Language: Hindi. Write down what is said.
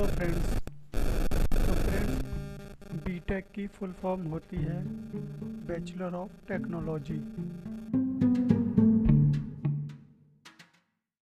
हेलो फ्रेंड्स तो फ्रेंड्स बीटेक की फुल फॉर्म होती है बैचलर ऑफ़ टेक्नोलॉजी